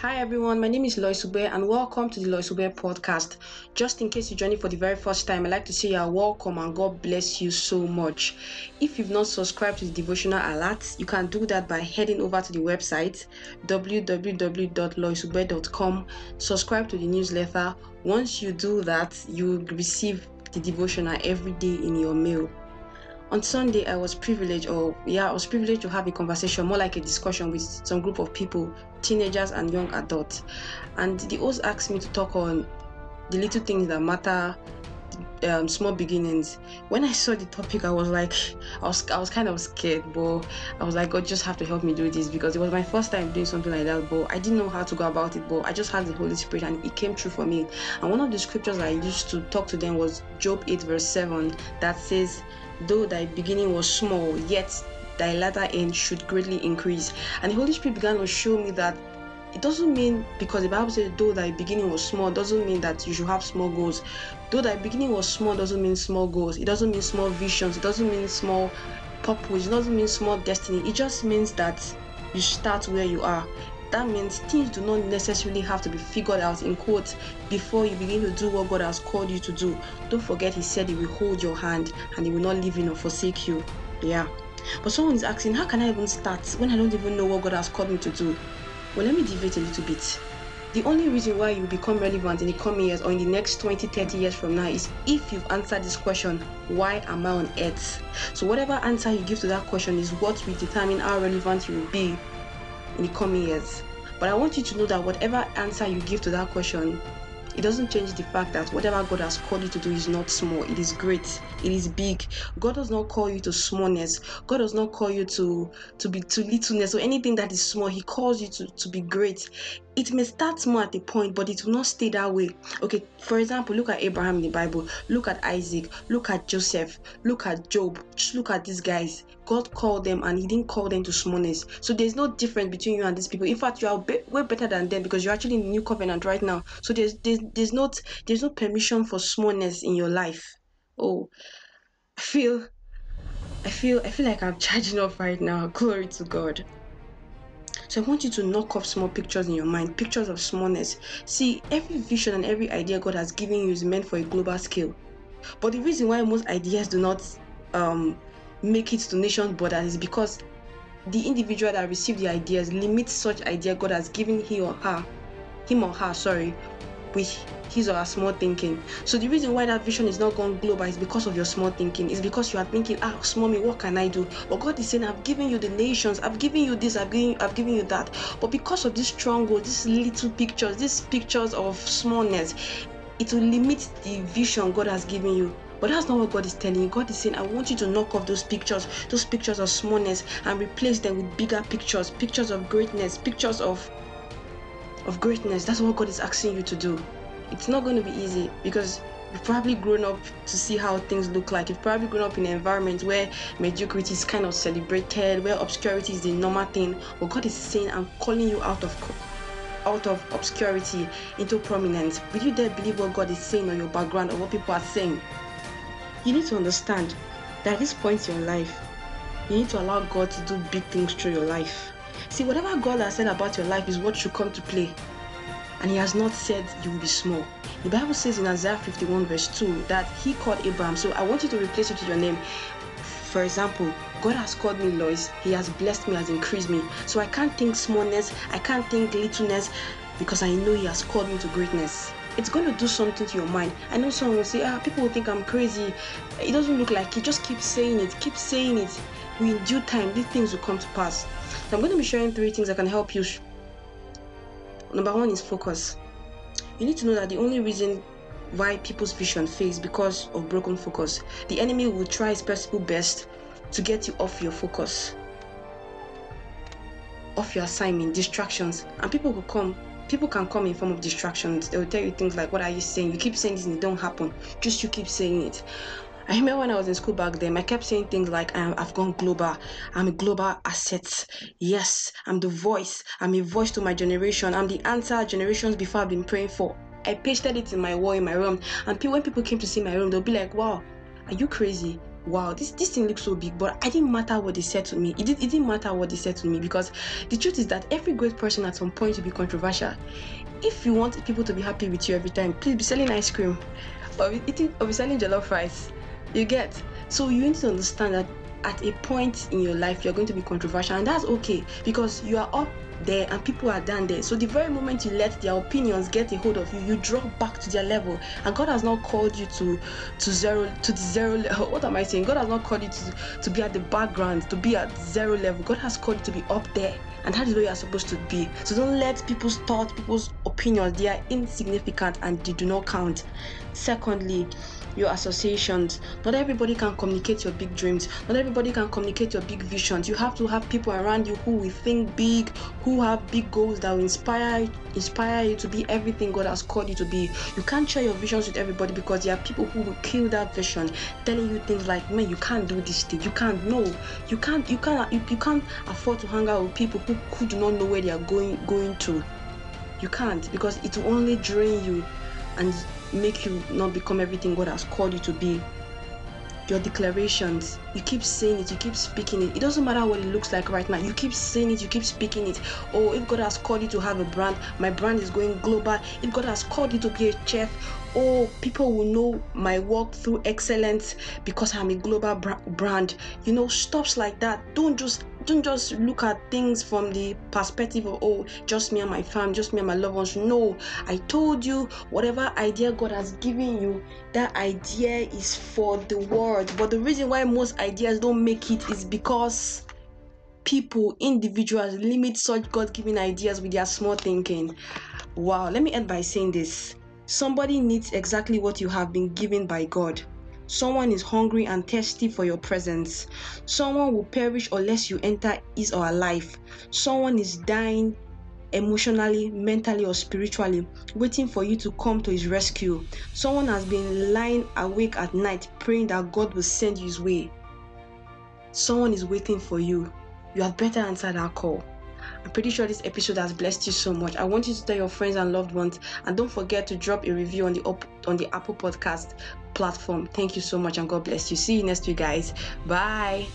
Hi everyone, my name is Lois Ube and welcome to the Lois Ube podcast. Just in case you're joining for the very first time, I'd like to say you're welcome and God bless you so much. If you've not subscribed to the devotional alerts, you can do that by heading over to the website www.loisube.com, subscribe to the newsletter. Once you do that, you will receive the devotional every day in your mail on Sunday, I was privileged, or yeah, I was privileged to have a conversation, more like a discussion with some group of people, teenagers and young adults. And the host asked me to talk on the little things that matter, um, small beginnings. When I saw the topic, I was like, I was, I was kind of scared, but I was like, God, just have to help me do this because it was my first time doing something like that. But I didn't know how to go about it. But I just had the Holy Spirit, and it came true for me. And one of the scriptures I used to talk to them was Job 8 verse 7 that says though thy beginning was small, yet thy latter end should greatly increase. And the Holy Spirit began to show me that it doesn't mean because the Bible says though thy beginning was small doesn't mean that you should have small goals. Though thy beginning was small doesn't mean small goals. It doesn't mean small visions. It doesn't mean small purpose. It doesn't mean small destiny. It just means that you start where you are. That means things do not necessarily have to be figured out in quotes before you begin to do what God has called you to do. Don't forget, He said He will hold your hand and He will not leave you nor forsake you. Yeah. But someone is asking, how can I even start when I don't even know what God has called me to do? Well, let me deviate a little bit. The only reason why you become relevant in the coming years or in the next 20, 30 years from now is if you've answered this question, why am I on earth? So, whatever answer you give to that question is what will determine how relevant you will be in the coming years. But I want you to know that whatever answer you give to that question, it doesn't change the fact that whatever God has called you to do is not small, it is great, it is big. God does not call you to smallness, God does not call you to to be to littleness or anything that is small, He calls you to, to be great. It may start small at a point, but it will not stay that way. Okay, for example, look at Abraham in the Bible, look at Isaac, look at Joseph, look at Job, just look at these guys. God called them and He didn't call them to smallness. So there's no difference between you and these people. In fact, you are way better than them because you're actually in the new covenant right now. So there's there's there's not there's no permission for smallness in your life. Oh, I feel I feel I feel like I'm charging off right now. Glory to God. So I want you to knock off small pictures in your mind, pictures of smallness. See, every vision and every idea God has given you is meant for a global scale. But the reason why most ideas do not um, make it to nation borders is because the individual that received the ideas limits such idea God has given he or her, him or her, sorry, with his or her small thinking. So the reason why that vision is not gone global is because of your small thinking. It's because you are thinking, ah, small me, what can I do? But God is saying, I've given you the nations, I've given you this, I've given, I've given you that. But because of this stronghold, these little pictures, these pictures of smallness, it will limit the vision God has given you. But that's not what God is telling you. God is saying, I want you to knock off those pictures, those pictures of smallness, and replace them with bigger pictures, pictures of greatness, pictures of of greatness. That's what God is asking you to do. It's not going to be easy because you've probably grown up to see how things look like. You've probably grown up in an environment where mediocrity is kind of celebrated, where obscurity is the normal thing. But God is saying, I'm calling you out of out of obscurity into prominence. Will you dare believe what God is saying on your background or what people are saying? You need to understand that at this point in your life, you need to allow God to do big things through your life. See, whatever God has said about your life is what should come to play. And He has not said you will be small. The Bible says in Isaiah 51, verse 2, that He called Abraham. So I want you to replace it with your name. For example, God has called me Lois. He has blessed me, has increased me. So I can't think smallness, I can't think littleness because I know He has called me to greatness it's going to do something to your mind. I know someone will say, ah, people will think I'm crazy. It doesn't look like it. Just keep saying it. Keep saying it. In due time, these things will come to pass. So I'm going to be sharing three things that can help you. Number one is focus. You need to know that the only reason why people's vision fails because of broken focus. The enemy will try his possible best to get you off your focus, off your assignment, distractions, and people will come people can come in form of distractions. They will tell you things like, "What are you saying? You keep saying this and it don't happen. Just you keep saying it." I remember when I was in school back then, I kept saying things like, um, I've gone global. I'm a global asset. Yes, I'm the voice. I'm a voice to my generation. I'm the answer generations before I've been praying for. I pasted it in my wall in my room. And when people came to see my room, they'll be like, wow, are you crazy? wow, this, this thing looks so big, but I didn't matter what they said to me. It, did, it didn't matter what they said to me because the truth is that every great person at some point will be controversial. If you want people to be happy with you every time, please be selling ice cream or eating or be selling jollof. You get so you need to understand that at a point in your life you're going to be controversial and that's okay because you are up there and people are down there. So the very moment you let their opinions get a hold of you you drop back to their level. And god has not called you to to zero to the zero level what am i saying? God has not called you to to be at the background to be at zero level. God has called you to be up there and that is where you are supposed to be. So don't let people's thoughts people's opinions they are insignificant and they do not count. Secondly your associations. Not everybody can communicate your big dreams. Not everybody can communicate your big visions. You have to have people around you who will think big, who have big goals that will inspire inspire you to be everything God has called you to be. You can't share your visions with everybody because there are people who will kill that vision, telling you things like, "Man, you can't do this thing. You can't. No, you can't. You can't. You, you can't afford to hang out with people who, who do not know where they are going going to. You can't because it will only drain you and make you not become everything God has called you to be. Your declarations, you keep saying it, you keep speaking it. It doesn't matter what it looks like right now. You keep saying it, you keep speaking it. Oh, if God has called you to have a brand, my brand is going global. If God has called you to be a chef, oh, people will know my work through excellence because I'm a global brand. You know, stops like that. Don't just don't just look at things from the perspective of oh just me and my family just me and my loved ones no i told you whatever idea god has given you that idea is for the world but the reason why most ideas don't make it is because people individuals limit such god-given ideas with their small thinking wow let me end by saying this somebody needs exactly what you have been given by god Someone is hungry and thirsty for your presence. Someone will perish unless you enter his or her life. Someone is dying emotionally, mentally, or spiritually, waiting for you to come to his rescue. Someone has been lying awake at night praying that God will send you his way. Someone is waiting for you. You have better answer that call. I'm pretty sure this episode has blessed you so much. I want you to tell your friends and loved ones, and don't forget to drop a review on the op- on the Apple Podcast platform. Thank you so much, and God bless you. See you next week, guys. Bye.